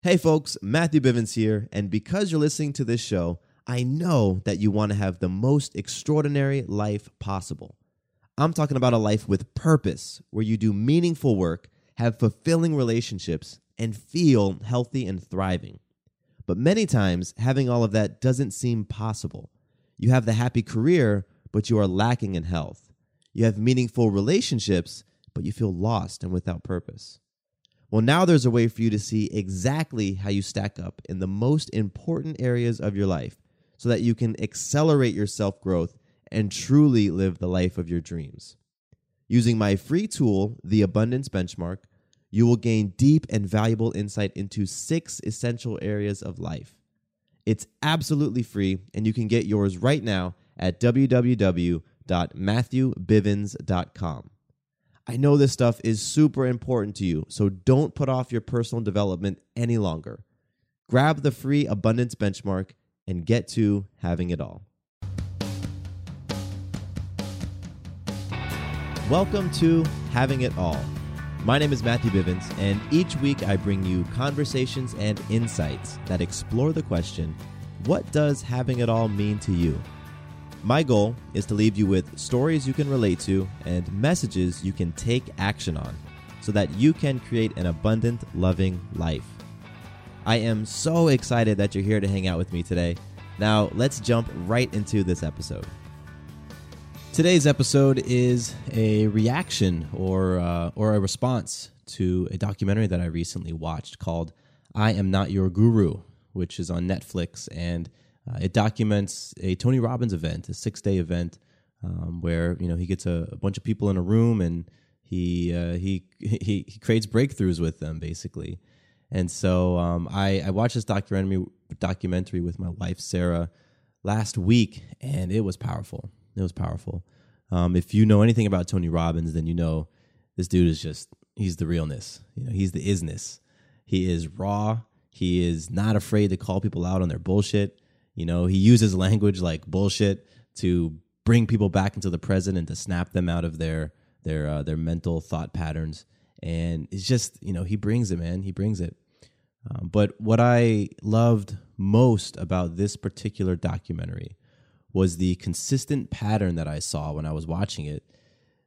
Hey folks, Matthew Bivens here, and because you're listening to this show, I know that you want to have the most extraordinary life possible. I'm talking about a life with purpose, where you do meaningful work, have fulfilling relationships, and feel healthy and thriving. But many times, having all of that doesn't seem possible. You have the happy career, but you are lacking in health. You have meaningful relationships, but you feel lost and without purpose. Well, now there's a way for you to see exactly how you stack up in the most important areas of your life so that you can accelerate your self growth and truly live the life of your dreams. Using my free tool, the Abundance Benchmark, you will gain deep and valuable insight into six essential areas of life. It's absolutely free, and you can get yours right now at www.matthewbivens.com. I know this stuff is super important to you, so don't put off your personal development any longer. Grab the free abundance benchmark and get to having it all. Welcome to Having It All. My name is Matthew Bivens, and each week I bring you conversations and insights that explore the question what does having it all mean to you? My goal is to leave you with stories you can relate to and messages you can take action on so that you can create an abundant, loving life. I am so excited that you're here to hang out with me today. Now, let's jump right into this episode. Today's episode is a reaction or, uh, or a response to a documentary that I recently watched called I Am Not Your Guru, which is on Netflix and uh, it documents a Tony Robbins event, a six day event, um, where you know he gets a, a, bunch of people in a room and he uh, he, he he creates breakthroughs with them basically. And so um, I, I watched this documentary documentary with my wife Sarah last week, and it was powerful. It was powerful. Um, if you know anything about Tony Robbins, then you know this dude is just he's the realness. You know, he's the isness. He is raw. He is not afraid to call people out on their bullshit. You know, he uses language like bullshit to bring people back into the present and to snap them out of their their uh, their mental thought patterns. And it's just you know he brings it, man. He brings it. Um, but what I loved most about this particular documentary was the consistent pattern that I saw when I was watching it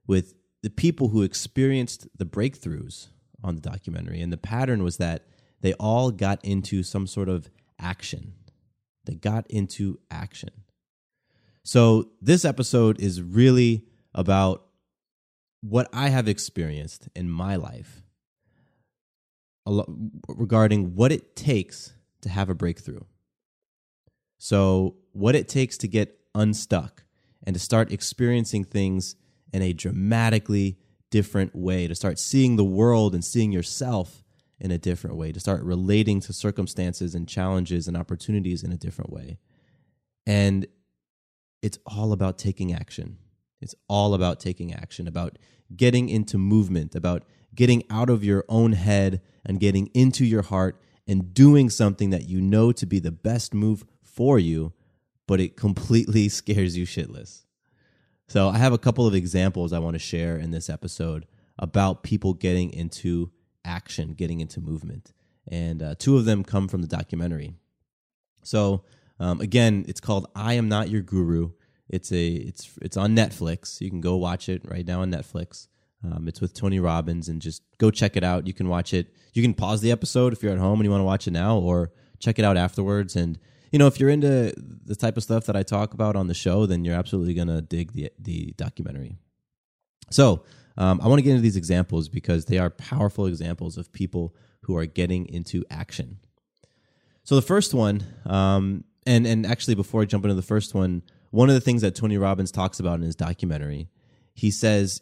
with the people who experienced the breakthroughs on the documentary. And the pattern was that they all got into some sort of action they got into action. So, this episode is really about what I have experienced in my life regarding what it takes to have a breakthrough. So, what it takes to get unstuck and to start experiencing things in a dramatically different way, to start seeing the world and seeing yourself in a different way, to start relating to circumstances and challenges and opportunities in a different way. And it's all about taking action. It's all about taking action, about getting into movement, about getting out of your own head and getting into your heart and doing something that you know to be the best move for you, but it completely scares you shitless. So, I have a couple of examples I want to share in this episode about people getting into action, getting into movement. And uh, two of them come from the documentary. So um, again, it's called "I Am Not Your Guru." It's a it's it's on Netflix. You can go watch it right now on Netflix. Um, it's with Tony Robbins, and just go check it out. You can watch it. You can pause the episode if you're at home and you want to watch it now, or check it out afterwards. And you know, if you're into the type of stuff that I talk about on the show, then you're absolutely gonna dig the the documentary. So um, I want to get into these examples because they are powerful examples of people who are getting into action. So the first one, um, and and actually before I jump into the first one, one of the things that Tony Robbins talks about in his documentary, he says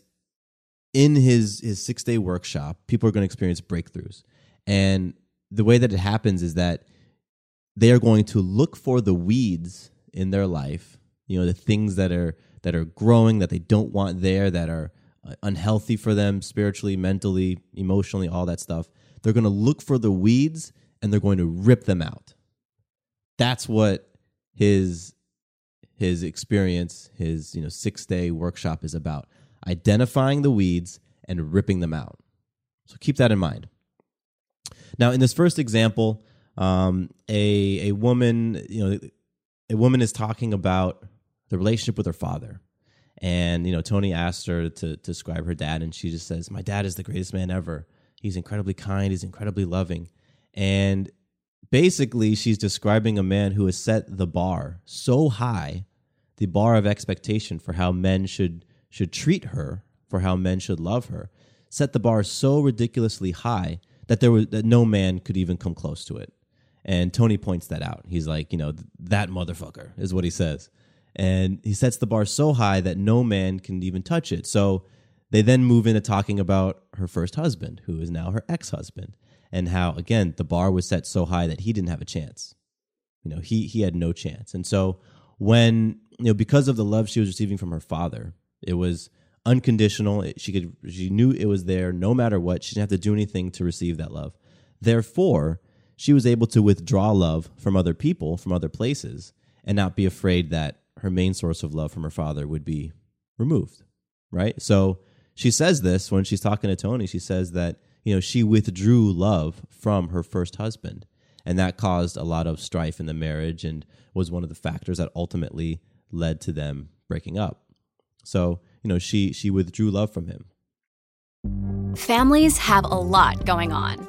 in his his six day workshop, people are going to experience breakthroughs, and the way that it happens is that they are going to look for the weeds in their life, you know, the things that are that are growing that they don't want there, that are unhealthy for them spiritually, mentally, emotionally, all that stuff. They're going to look for the weeds and they're going to rip them out. That's what his his experience, his you know six day workshop is about: identifying the weeds and ripping them out. So keep that in mind. Now, in this first example, um, a a woman, you know, a woman is talking about the relationship with her father, and you know, Tony asked her to, to describe her dad, and she just says, "My dad is the greatest man ever. He's incredibly kind. He's incredibly loving." And basically, she's describing a man who has set the bar so high, the bar of expectation for how men should should treat her, for how men should love her, set the bar so ridiculously high that there was that no man could even come close to it. And Tony points that out. He's like, you know, that motherfucker is what he says. And he sets the bar so high that no man can even touch it. So they then move into talking about her first husband, who is now her ex husband, and how, again, the bar was set so high that he didn't have a chance. You know, he, he had no chance. And so when, you know, because of the love she was receiving from her father, it was unconditional. She could, she knew it was there no matter what. She didn't have to do anything to receive that love. Therefore, she was able to withdraw love from other people, from other places, and not be afraid that her main source of love from her father would be removed. Right? So she says this when she's talking to Tony. She says that, you know, she withdrew love from her first husband. And that caused a lot of strife in the marriage and was one of the factors that ultimately led to them breaking up. So, you know, she she withdrew love from him. Families have a lot going on.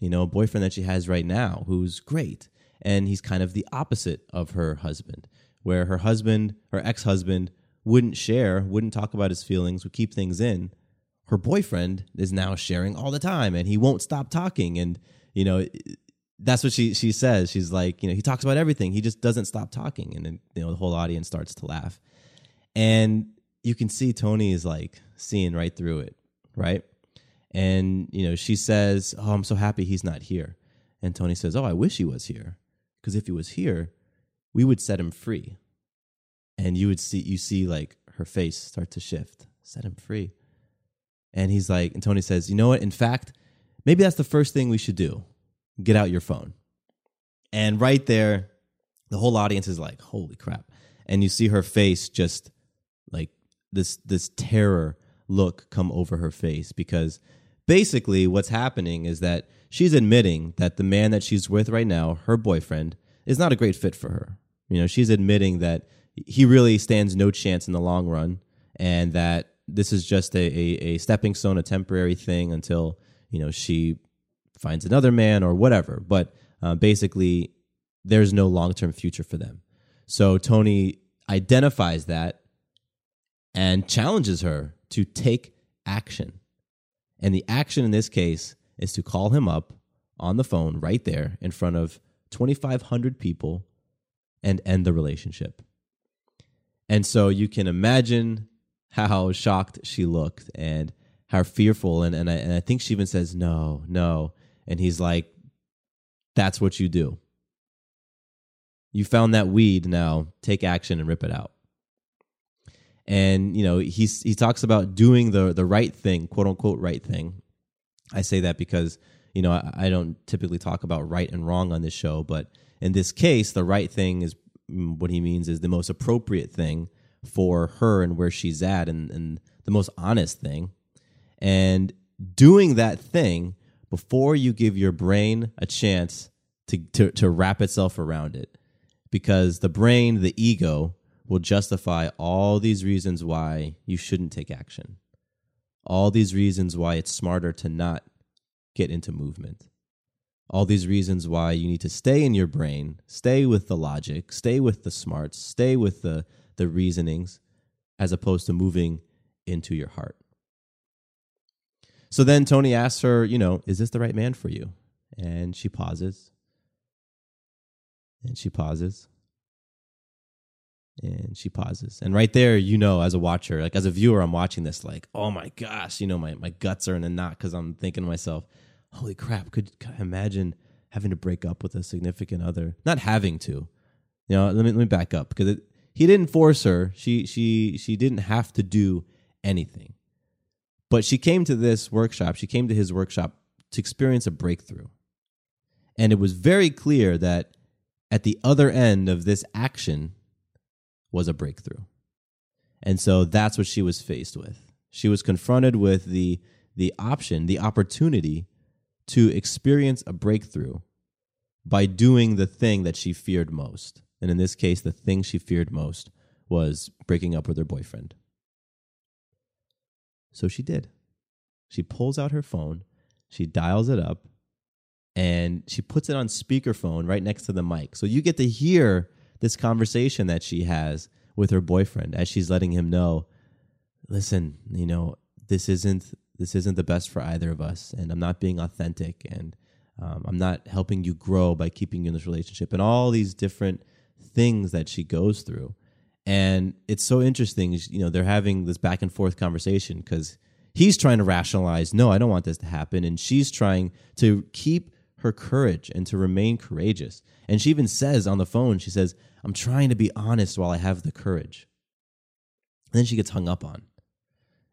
you know, a boyfriend that she has right now who's great. And he's kind of the opposite of her husband, where her husband, her ex husband, wouldn't share, wouldn't talk about his feelings, would keep things in. Her boyfriend is now sharing all the time and he won't stop talking. And, you know, that's what she she says. She's like, you know, he talks about everything. He just doesn't stop talking, and then you know the whole audience starts to laugh, and you can see Tony is like seeing right through it, right? And you know, she says, "Oh, I'm so happy he's not here," and Tony says, "Oh, I wish he was here, because if he was here, we would set him free." And you would see you see like her face start to shift, set him free, and he's like, and Tony says, "You know what? In fact, maybe that's the first thing we should do." get out your phone. And right there, the whole audience is like, holy crap. And you see her face just like this this terror look come over her face because basically what's happening is that she's admitting that the man that she's with right now, her boyfriend, is not a great fit for her. You know, she's admitting that he really stands no chance in the long run and that this is just a, a, a stepping stone, a temporary thing until, you know, she finds another man or whatever. But uh, basically, there's no long term future for them. So Tony identifies that and challenges her to take action. And the action in this case is to call him up on the phone right there in front of 2,500 people and end the relationship. And so you can imagine how shocked she looked and how fearful. And, and, I, and I think she even says, No, no. And he's like, That's what you do. You found that weed, now take action and rip it out. And, you know, he's, he talks about doing the, the right thing, quote unquote, right thing. I say that because, you know, I, I don't typically talk about right and wrong on this show, but in this case, the right thing is mm, what he means is the most appropriate thing for her and where she's at and, and the most honest thing. And doing that thing before you give your brain a chance to, to, to wrap itself around it. Because the brain, the ego, will justify all these reasons why you shouldn't take action, all these reasons why it's smarter to not get into movement all these reasons why you need to stay in your brain, stay with the logic, stay with the smarts, stay with the, the reasonings, as opposed to moving into your heart. So then Tony asks her, you know, is this the right man for you? And she pauses. And she pauses. And she pauses. And right there, you know, as a watcher, like as a viewer, I'm watching this, like, oh my gosh, you know, my, my guts are in a knot because I'm thinking to myself, holy crap, could, could I imagine having to break up with a significant other? Not having to. You know, let me let me back up because it, he didn't force her. She she she didn't have to do anything. But she came to this workshop, she came to his workshop to experience a breakthrough. And it was very clear that at the other end of this action was a breakthrough. And so that's what she was faced with. She was confronted with the the option, the opportunity to experience a breakthrough by doing the thing that she feared most. And in this case, the thing she feared most was breaking up with her boyfriend. So she did. She pulls out her phone, she dials it up, and she puts it on speakerphone right next to the mic. So you get to hear this conversation that she has with her boyfriend as she's letting him know listen, you know, this isn't this isn't the best for either of us, and I'm not being authentic, and um, I'm not helping you grow by keeping you in this relationship, and all these different things that she goes through. And it's so interesting, you know, they're having this back and forth conversation because he's trying to rationalize, no, I don't want this to happen. And she's trying to keep her courage and to remain courageous. And she even says on the phone, she says, I'm trying to be honest while I have the courage. And then she gets hung up on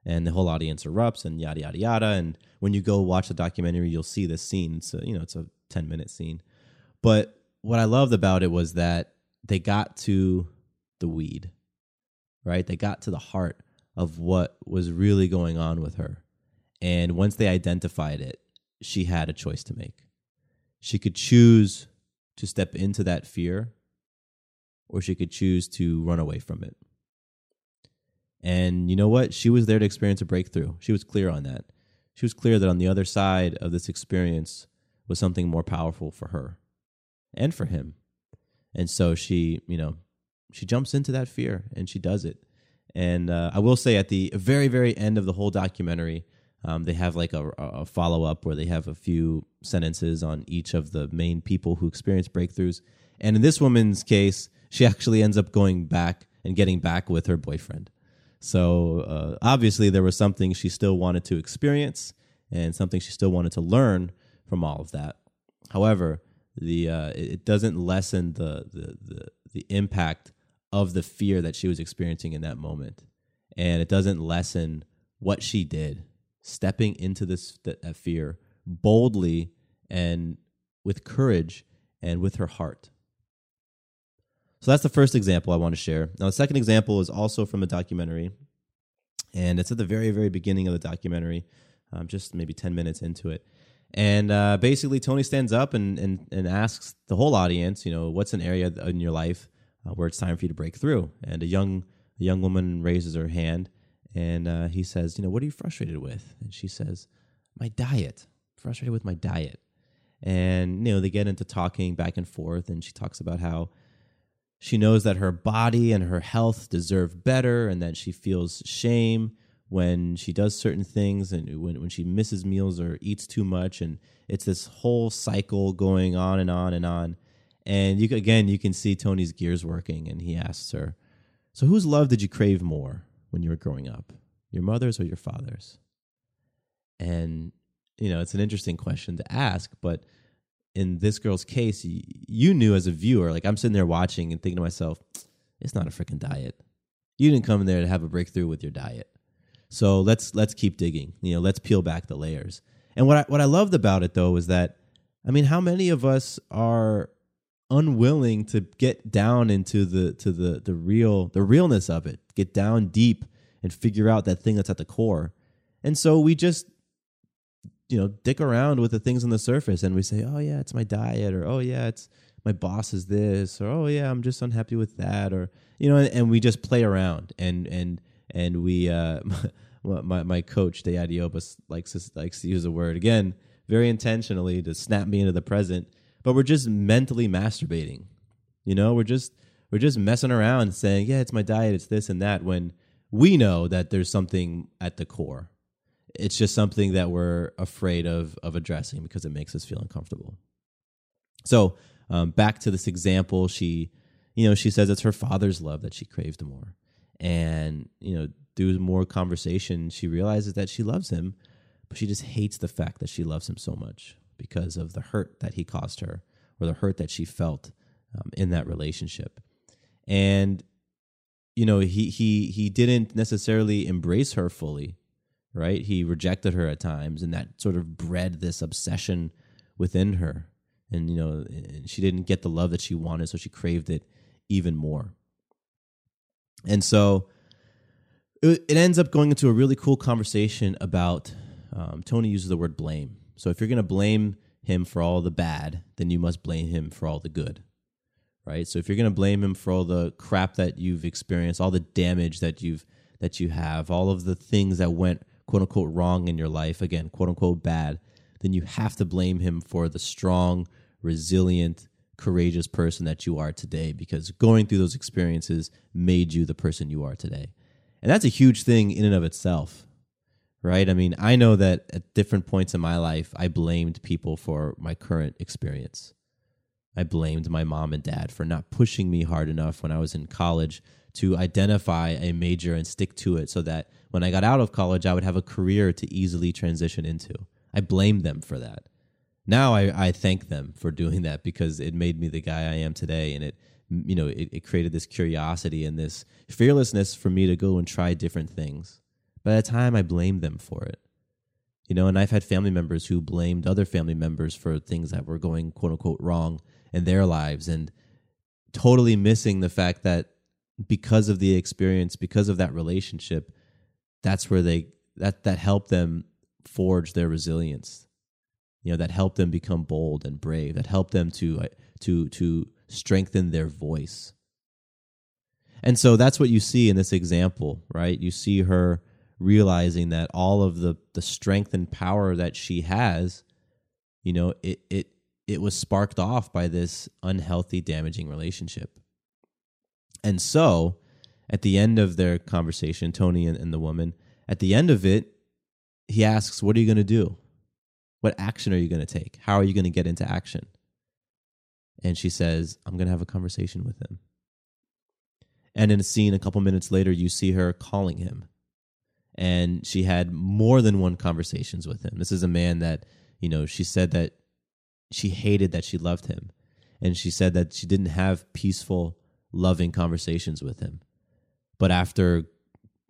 and the whole audience erupts and yada yada yada. And when you go watch the documentary, you'll see this scene. So you know it's a ten minute scene. But what I loved about it was that they got to the weed, right? They got to the heart of what was really going on with her. And once they identified it, she had a choice to make. She could choose to step into that fear, or she could choose to run away from it. And you know what? She was there to experience a breakthrough. She was clear on that. She was clear that on the other side of this experience was something more powerful for her and for him. And so she, you know, she jumps into that fear and she does it. And uh, I will say at the very, very end of the whole documentary, um, they have like a, a follow up where they have a few sentences on each of the main people who experience breakthroughs. And in this woman's case, she actually ends up going back and getting back with her boyfriend. So uh, obviously, there was something she still wanted to experience and something she still wanted to learn from all of that. However, the uh, it doesn't lessen the, the the the impact of the fear that she was experiencing in that moment, and it doesn't lessen what she did, stepping into this that fear boldly and with courage and with her heart. So that's the first example I want to share. Now, the second example is also from a documentary, and it's at the very, very beginning of the documentary, um, just maybe 10 minutes into it. And uh, basically, Tony stands up and, and, and asks the whole audience, you know, what's an area in your life uh, where it's time for you to break through? And a young, a young woman raises her hand, and uh, he says, you know, what are you frustrated with? And she says, my diet, frustrated with my diet. And, you know, they get into talking back and forth, and she talks about how she knows that her body and her health deserve better and that she feels shame when she does certain things and when, when she misses meals or eats too much. And it's this whole cycle going on and on and on. And you again you can see tony's gears working and he asks her so whose love did you crave more when you were growing up your mother's or your father's? And you know it's an interesting question to ask but in this girl's case you knew as a viewer like i'm sitting there watching and thinking to myself it's not a freaking diet you didn't come in there to have a breakthrough with your diet so let's let's keep digging. You know, let's peel back the layers. And what I, what I loved about it though is that I mean, how many of us are unwilling to get down into the to the the real the realness of it, get down deep and figure out that thing that's at the core. And so we just you know, dick around with the things on the surface and we say, "Oh yeah, it's my diet," or "Oh yeah, it's my boss is this," or "Oh yeah, I'm just unhappy with that," or you know, and, and we just play around and and and we uh, my my coach Diadiopoulos likes to, likes to use a word again very intentionally to snap me into the present, but we're just mentally masturbating. You know, we're just we're just messing around saying, yeah, it's my diet, it's this and that when we know that there's something at the core. It's just something that we're afraid of of addressing because it makes us feel uncomfortable. So, um, back to this example, she, you know, she says it's her father's love that she craved more and you know through more conversation she realizes that she loves him but she just hates the fact that she loves him so much because of the hurt that he caused her or the hurt that she felt um, in that relationship and you know he he he didn't necessarily embrace her fully right he rejected her at times and that sort of bred this obsession within her and you know she didn't get the love that she wanted so she craved it even more and so it, ends up going into a really cool conversation about um, Tony uses the word blame. So if you're going to blame him for all the bad, then you must blame him for all the good. Right? So if you're going to blame him for all the crap that you've experienced, all the damage that you've that you have, all of the things that went quote unquote wrong in your life, again, quote unquote bad, then you have to blame him for the strong, resilient, courageous person that you are today because going through those experiences made you the person you are today. And that's a huge thing in and of itself, right? I mean, I know that at different points in my life, I blamed people for my current experience. I blamed my mom and dad for not pushing me hard enough when I was in college to identify a major and stick to it so that when I got out of college, I would have a career to easily transition into. I blamed them for that now I, I thank them for doing that because it made me the guy I am today, and it you know it, it created this curiosity and this fearlessness for me to go and try different things. By the time I blamed them for it, you know, and I've had family members who blamed other family members for things that were going quote unquote wrong in their lives, and totally missing the fact that because of the experience, because of that relationship, that's where they that that helped them forge their resilience. You know that help them become bold and brave. That help them to uh, to to strengthen their voice. And so that's what you see in this example right? You see her realizing that all of the the strength and power that she has you know it it it was sparked off by this unhealthy damaging relationship. And so at the end of their conversation tony and, and the woman at the end of it he asks what are you going to do what action are you going to take? How are you going to get into action? And she says, I'm going to have a conversation with him. And in a scene a couple minutes later, you see her calling him. And she had more than one conversations with him. This is a man that, you know, she said that she hated that she loved him. And she said that she didn't have peaceful, loving conversations with him. But after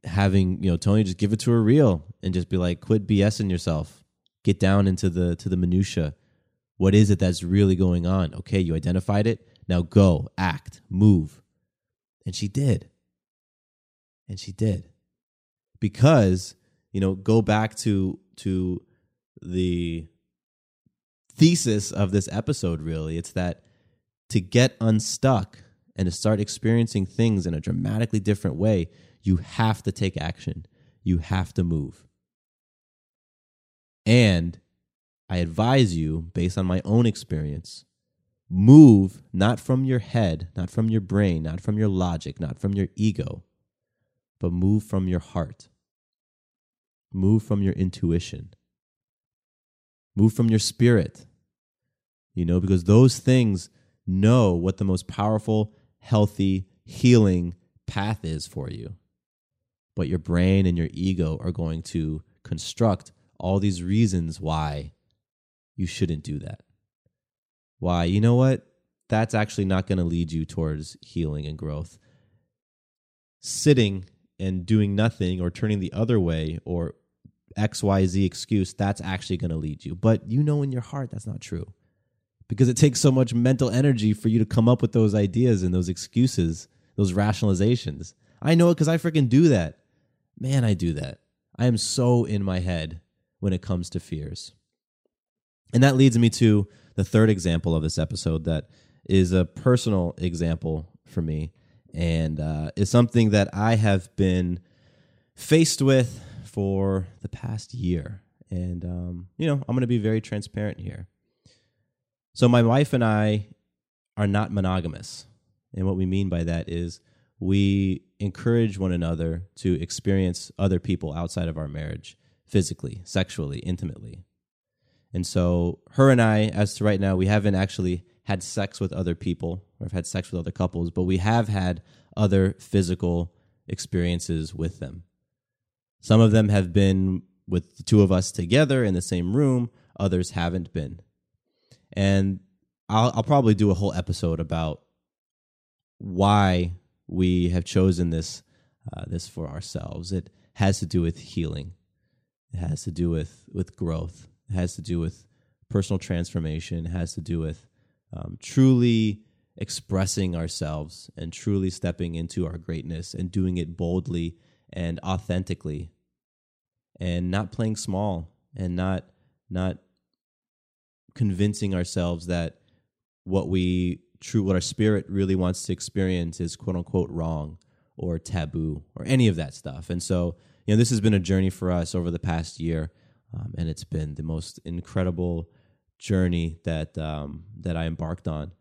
having, you know, Tony just give it to her real and just be like, quit BSing yourself get down into the to the minutia. What is it that's really going on? Okay, you identified it. Now go, act, move. And she did. And she did. Because, you know, go back to to the thesis of this episode really. It's that to get unstuck and to start experiencing things in a dramatically different way, you have to take action. You have to move. And I advise you, based on my own experience, move not from your head, not from your brain, not from your logic, not from your ego, but move from your heart. Move from your intuition. Move from your spirit. You know, because those things know what the most powerful, healthy, healing path is for you. But your brain and your ego are going to construct all these reasons why you shouldn't do that. Why, you know what? That's actually not going to lead you towards healing and growth. Sitting and doing nothing or turning the other way or XYZ excuse, that's actually going to lead you. But you know in your heart that's not true because it takes so much mental energy for you to come up with those ideas and those excuses, those rationalizations. I know it because I freaking do that. Man, I do that. I am so in my head when it comes to fears. And that leads me to the third example of this episode that is a personal example for me and uh, is something that I have been faced with for the past year. And, um, you know, I'm going to be very transparent here. So, my wife and I are not monogamous. And what we mean by that is we encourage one another to experience other people outside of our marriage physically, sexually, intimately. And so, her and I, as to right now, we haven't actually had sex with other people or have had sex with other couples, but we have had other physical experiences with them. Some of them have been with the two of us together in the same room, others haven't been. And I'll, I'll probably do a whole episode about why we have chosen this uh, this for ourselves. It has to do with healing. It has to do with with growth. It has to do with personal transformation. It has to do with um, truly expressing ourselves and truly stepping into our greatness and doing it boldly and authentically and not playing small and not not convincing ourselves that what we true what our spirit really wants to experience is quote unquote wrong or taboo or any of that stuff. And so, you know, this has been a journey for us over the past year, um, and it's been the most incredible journey that um, that I embarked on.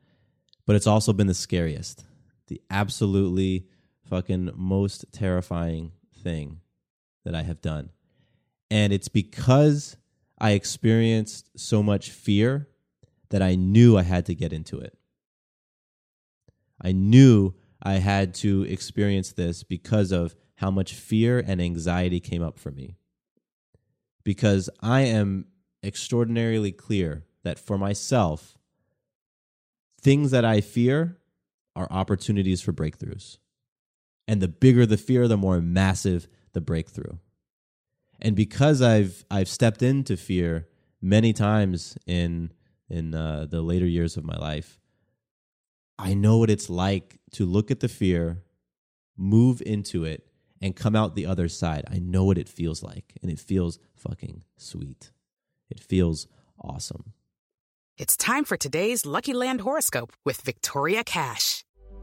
But it's also been the scariest, the absolutely fucking most terrifying thing that I have done, and it's because I experienced so much fear that I knew I had to get into it. I knew I had to experience this because of how much fear and anxiety came up for me. Because I am extraordinarily clear that for myself, things that I fear are opportunities for breakthroughs. And the bigger the fear, the more massive the breakthrough. And because I've I've stepped into fear many times in in uh, the later years of my life, I know what it's like to look at the fear, move into it, and come out the other side. I know what it feels like, and it feels fucking sweet. It feels awesome. It's time for today's Lucky Land horoscope with Victoria Cash.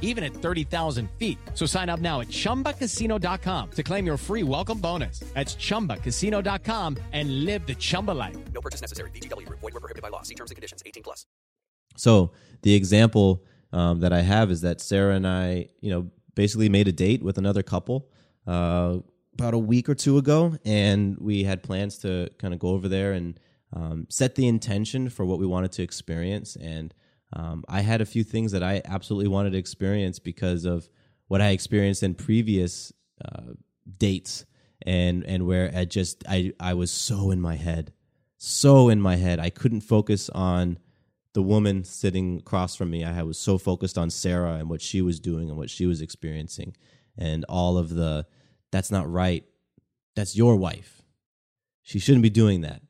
even at 30,000 feet. So sign up now at ChumbaCasino.com to claim your free welcome bonus. That's ChumbaCasino.com and live the Chumba life. No purchase necessary. VGW Group. Void where prohibited by law. See terms and conditions. 18 plus. So the example um, that I have is that Sarah and I, you know, basically made a date with another couple uh, about a week or two ago, and we had plans to kind of go over there and um, set the intention for what we wanted to experience and – um, I had a few things that I absolutely wanted to experience because of what I experienced in previous uh, dates and and where I just I I was so in my head, so in my head. I couldn't focus on the woman sitting across from me. I was so focused on Sarah and what she was doing and what she was experiencing, and all of the that's not right. That's your wife. She shouldn't be doing that.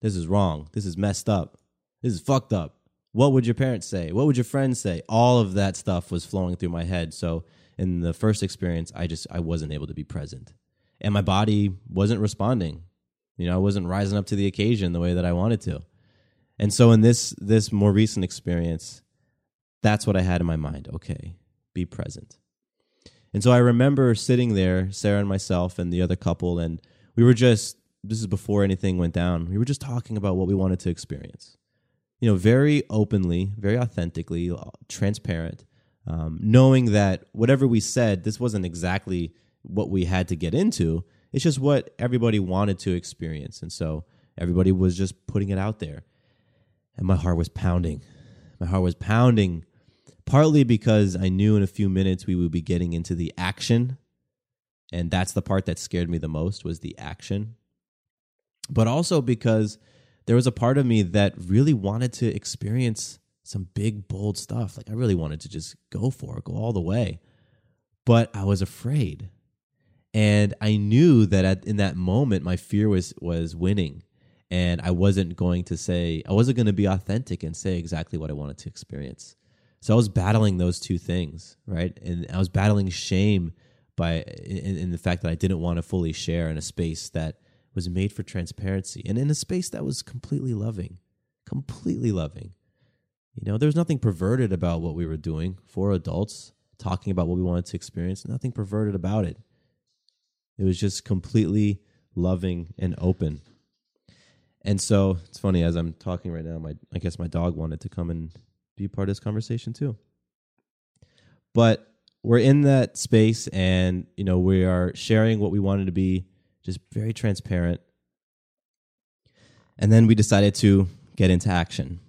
This is wrong. This is messed up. This is fucked up. What would your parents say? What would your friends say? All of that stuff was flowing through my head. So in the first experience, I just I wasn't able to be present. And my body wasn't responding. You know, I wasn't rising up to the occasion the way that I wanted to. And so in this this more recent experience, that's what I had in my mind. Okay, be present. And so I remember sitting there, Sarah and myself and the other couple, and we were just this is before anything went down. We were just talking about what we wanted to experience. You know, very openly, very authentically, uh, transparent, um, knowing that whatever we said, this wasn't exactly what we had to get into. It's just what everybody wanted to experience. And so everybody was just putting it out there. And my heart was pounding. My heart was pounding, partly because I knew in a few minutes we would be getting into the action. And that's the part that scared me the most was the action. But also because there was a part of me that really wanted to experience some big, bold stuff. Like I really wanted to just go for it, go all the way. But I was afraid. And I knew that at, in that moment, my fear was was winning, and I wasn't going to say I wasn't going to be authentic and say exactly what I wanted to experience. So I was battling those two things, right? And I was battling shame by in, in the fact that I didn't want to fully share in a space that was made for transparency and in a space that was completely loving, completely loving. You know, there was nothing perverted about what we were doing for adults, talking about what we wanted to experience, nothing perverted about it. It was just completely loving and open. And so it's funny as I'm talking right now, my I guess my dog wanted to come and be part of this conversation too. But we're in that space and you know we are sharing what we wanted to be just very transparent. And then we decided to get into action.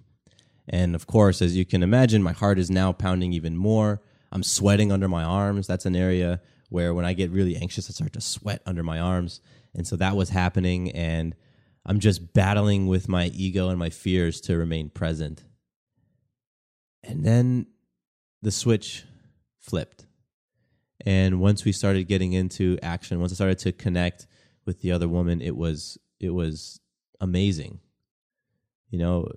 And of course, as you can imagine, my heart is now pounding even more. I'm sweating under my arms. That's an area where when I get really anxious, I start to sweat under my arms. And so that was happening. And I'm just battling with my ego and my fears to remain present. And then the switch flipped. And once we started getting into action, once I started to connect with the other woman, it was it was amazing. You know,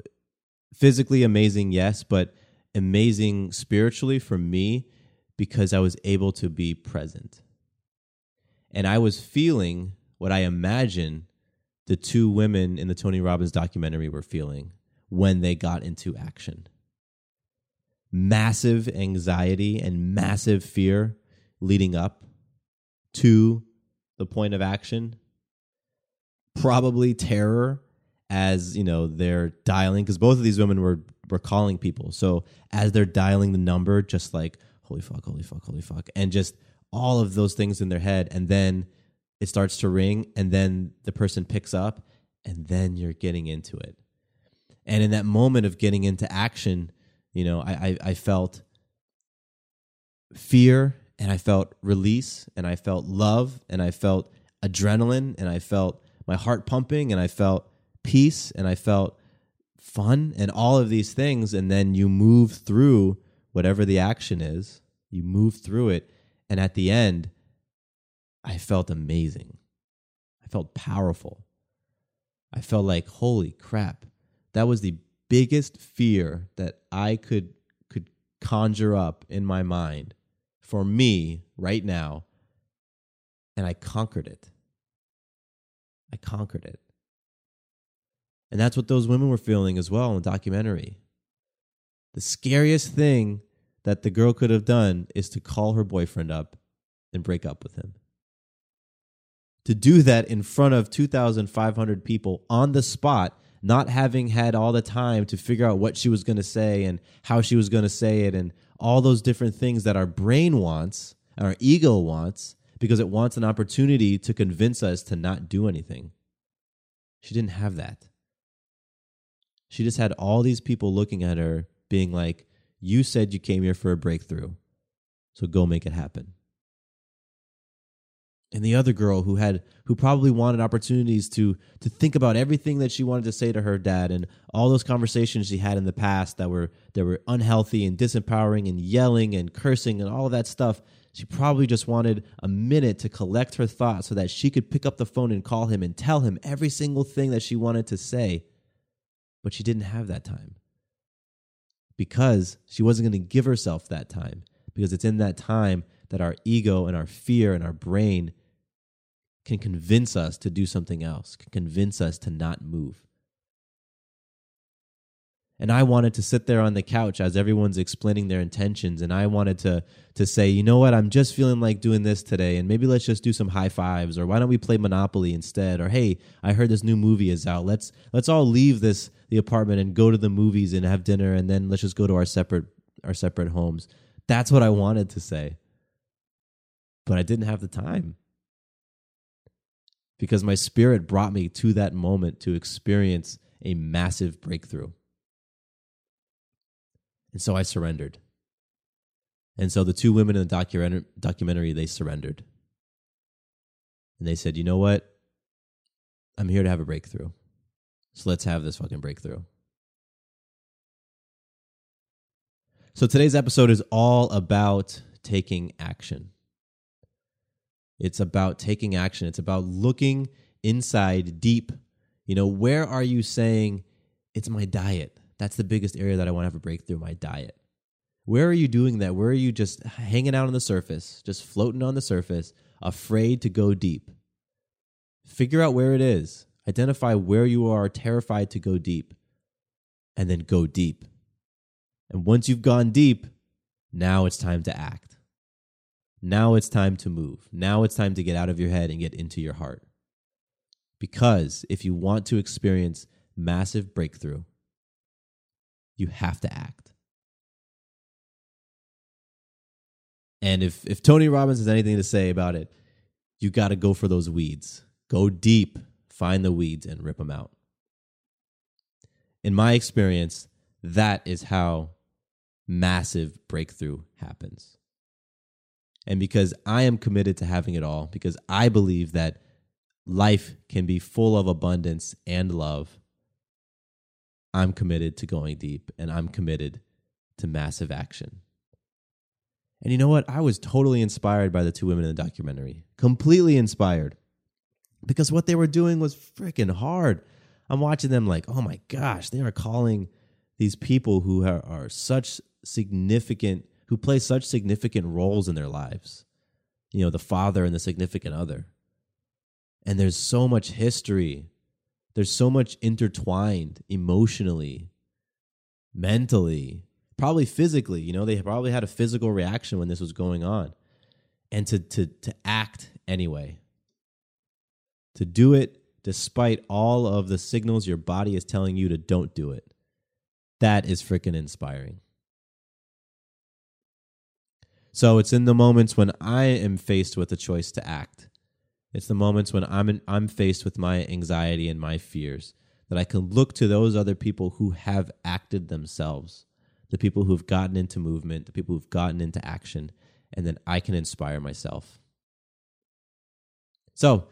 physically amazing, yes, but amazing spiritually for me because I was able to be present. And I was feeling what I imagine the two women in the Tony Robbins documentary were feeling when they got into action. Massive anxiety and massive fear leading up to the point of action. Probably terror as, you know, they're dialing because both of these women were were calling people. So as they're dialing the number just like holy fuck, holy fuck, holy fuck, and just all of those things in their head. And then it starts to ring, and then the person picks up, and then you're getting into it. And in that moment of getting into action, you know, I, I, I felt fear and I felt release and I felt love and I felt adrenaline and I felt my heart pumping and I felt peace and I felt fun and all of these things. And then you move through whatever the action is, you move through it. And at the end, I felt amazing. I felt powerful. I felt like, holy crap, that was the biggest fear that I could could conjure up in my mind for me right now. And I conquered it. I conquered it. And that's what those women were feeling as well in the documentary. The scariest thing that the girl could have done is to call her boyfriend up and break up with him. To do that in front of 2,500 people on the spot, not having had all the time to figure out what she was going to say and how she was going to say it, and all those different things that our brain wants, our ego wants, because it wants an opportunity to convince us to not do anything. She didn't have that. She just had all these people looking at her being like, You said you came here for a breakthrough, so go make it happen. And the other girl who had who probably wanted opportunities to to think about everything that she wanted to say to her dad and all those conversations she had in the past that were that were unhealthy and disempowering and yelling and cursing and all of that stuff She probably just wanted a minute to collect her thoughts so that she could pick up the phone and call him and tell him every single thing that she wanted to say. But she didn't have that time because she wasn't going to give herself that time because it's in that time that our ego and our fear and our brain can convince us to do something else, can convince us to not move. And I wanted to sit there on the couch as everyone's explaining their intentions. And I wanted to, to say, you know what, I'm just feeling like doing this today. And maybe let's just do some high fives. Or why don't we play Monopoly instead? Or hey, I heard this new movie is out. Let's let's all leave this the apartment and go to the movies and have dinner and then let's just go to our separate our separate homes. That's what I wanted to say. But I didn't have the time. Because my spirit brought me to that moment to experience a massive breakthrough. And so I surrendered. And so the two women in the documentary, they surrendered. And they said, you know what? I'm here to have a breakthrough. So let's have this fucking breakthrough. So today's episode is all about taking action. It's about taking action. It's about looking inside deep. You know, where are you saying it's my diet? That's the biggest area that I want to have a breakthrough my diet. Where are you doing that? Where are you just hanging out on the surface, just floating on the surface, afraid to go deep? Figure out where it is. Identify where you are terrified to go deep, and then go deep. And once you've gone deep, now it's time to act. Now it's time to move. Now it's time to get out of your head and get into your heart. Because if you want to experience massive breakthrough, you have to act. And if if Tony Robbins has anything to say about it, you got to go for those weeds. Go deep, find the weeds and rip them out. In my experience, that is how massive breakthrough happens. And because I am committed to having it all, because I believe that life can be full of abundance and love, I'm committed to going deep and I'm committed to massive action. And you know what? I was totally inspired by the two women in the documentary. Completely inspired. Because what they were doing was freaking hard. I'm watching them like, oh my gosh, they are calling these people who are, are such significant, who play such significant roles in their lives. You know, the father and the significant other. And there's so much history there's so much intertwined emotionally, mentally, probably physically. You know, they probably had a physical reaction when this was going on. And to, to, to act anyway, to do it despite all of the signals your body is telling you to don't do it. That is freaking inspiring. So it's in the moments when I am faced with a choice to act it's the moments when I'm in, I'm faced with my anxiety and my fears that I can look to those other people who have acted themselves, the people who've gotten into movement, the people who've gotten into action, and then I can inspire myself. So,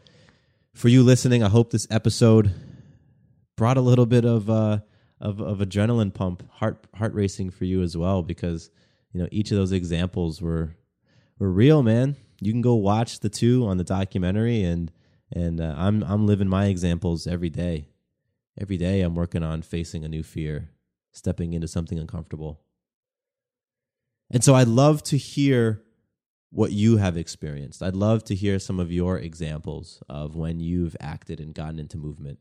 for you listening, I hope this episode brought a little bit of uh, of, of adrenaline pump, heart heart racing for you as well, because you know each of those examples were were real, man you can go watch the two on the documentary and and uh, I'm I'm living my examples every day. Every day I'm working on facing a new fear, stepping into something uncomfortable. And so I'd love to hear what you have experienced. I'd love to hear some of your examples of when you've acted and gotten into movement.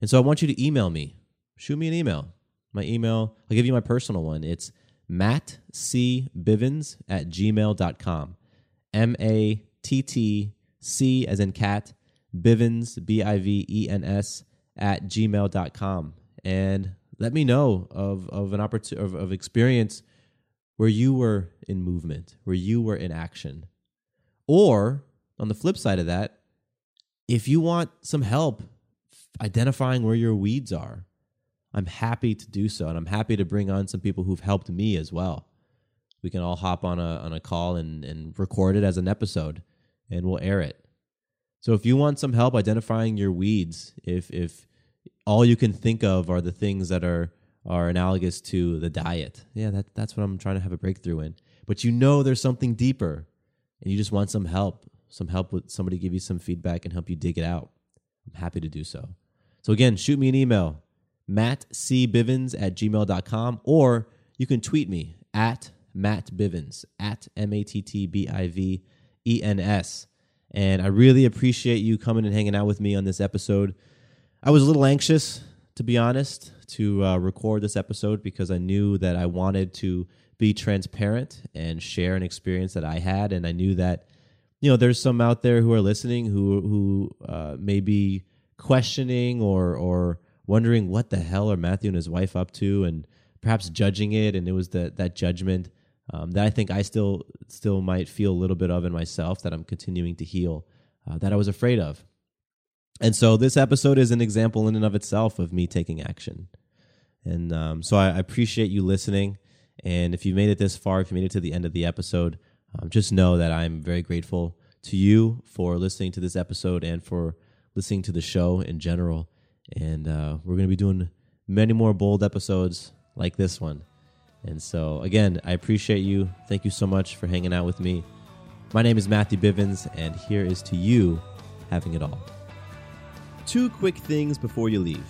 And so I want you to email me. Shoot me an email. My email, I'll give you my personal one. It's mattcbivens at gmail.com. M A T T C as in cat, Bivens, B I V E N S, at gmail.com. And let me know of, of an opportunity of, of experience where you were in movement, where you were in action. Or on the flip side of that, if you want some help identifying where your weeds are, I'm happy to do so. And I'm happy to bring on some people who've helped me as well we can all hop on a on a call and and record it as an episode and we'll air it. So if you want some help identifying your weeds, if if all you can think of are the things that are are analogous to the diet. Yeah, that that's what I'm trying to have a breakthrough in. But you know there's something deeper. and you just want some help, some help with somebody give you some feedback and help you dig it out, I'm happy to do so. So again, shoot me an email, mattcbivens at gmail.com, or you can tweet me at Matt Bivens, at M A T T B I V E N S. And I really appreciate you coming and hanging out with me on this episode. I was a little anxious, to be honest, to uh, record this episode because I knew that I wanted to be transparent and share an experience that I had. And I knew that, you know, there's some out there who are listening who, who uh, may be questioning or, or wondering what the hell are Matthew and his wife up to and perhaps judging it. And it was the, that judgment um, that I think I still still might feel a little bit of in myself that I'm continuing to heal uh, that I was afraid of. And so this episode is an example in and of itself of me taking action. And um, so I, I, appreciate you listening. And if you made it this far, if you made it to the end of the episode, um, just know that I'm very grateful to you for listening to this episode and for listening to the show in general. And uh, we're going to be doing many more bold episodes like this one. And so, again, I appreciate you. Thank you so much for hanging out with me. My name is Matthew Bivens, and here is to you having it all. Two quick things before you leave.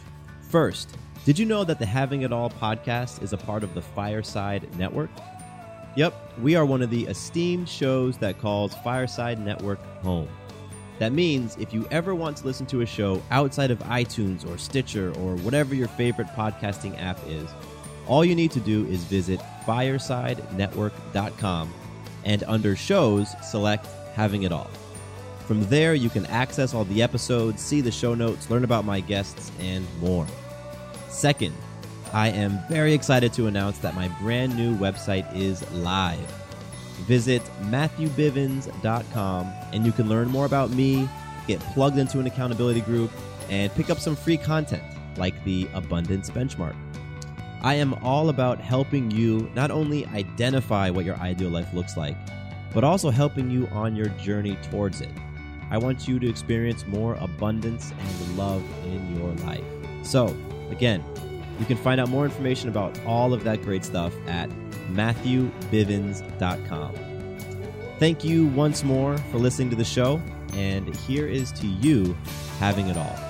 First, did you know that the Having It All podcast is a part of the Fireside Network? Yep, we are one of the esteemed shows that calls Fireside Network home. That means if you ever want to listen to a show outside of iTunes or Stitcher or whatever your favorite podcasting app is, all you need to do is visit firesidenetwork.com and under shows, select Having It All. From there, you can access all the episodes, see the show notes, learn about my guests, and more. Second, I am very excited to announce that my brand new website is live. Visit MatthewBivens.com and you can learn more about me, get plugged into an accountability group, and pick up some free content like the Abundance Benchmark. I am all about helping you not only identify what your ideal life looks like, but also helping you on your journey towards it. I want you to experience more abundance and love in your life. So, again, you can find out more information about all of that great stuff at MatthewBivens.com. Thank you once more for listening to the show, and here is to you having it all.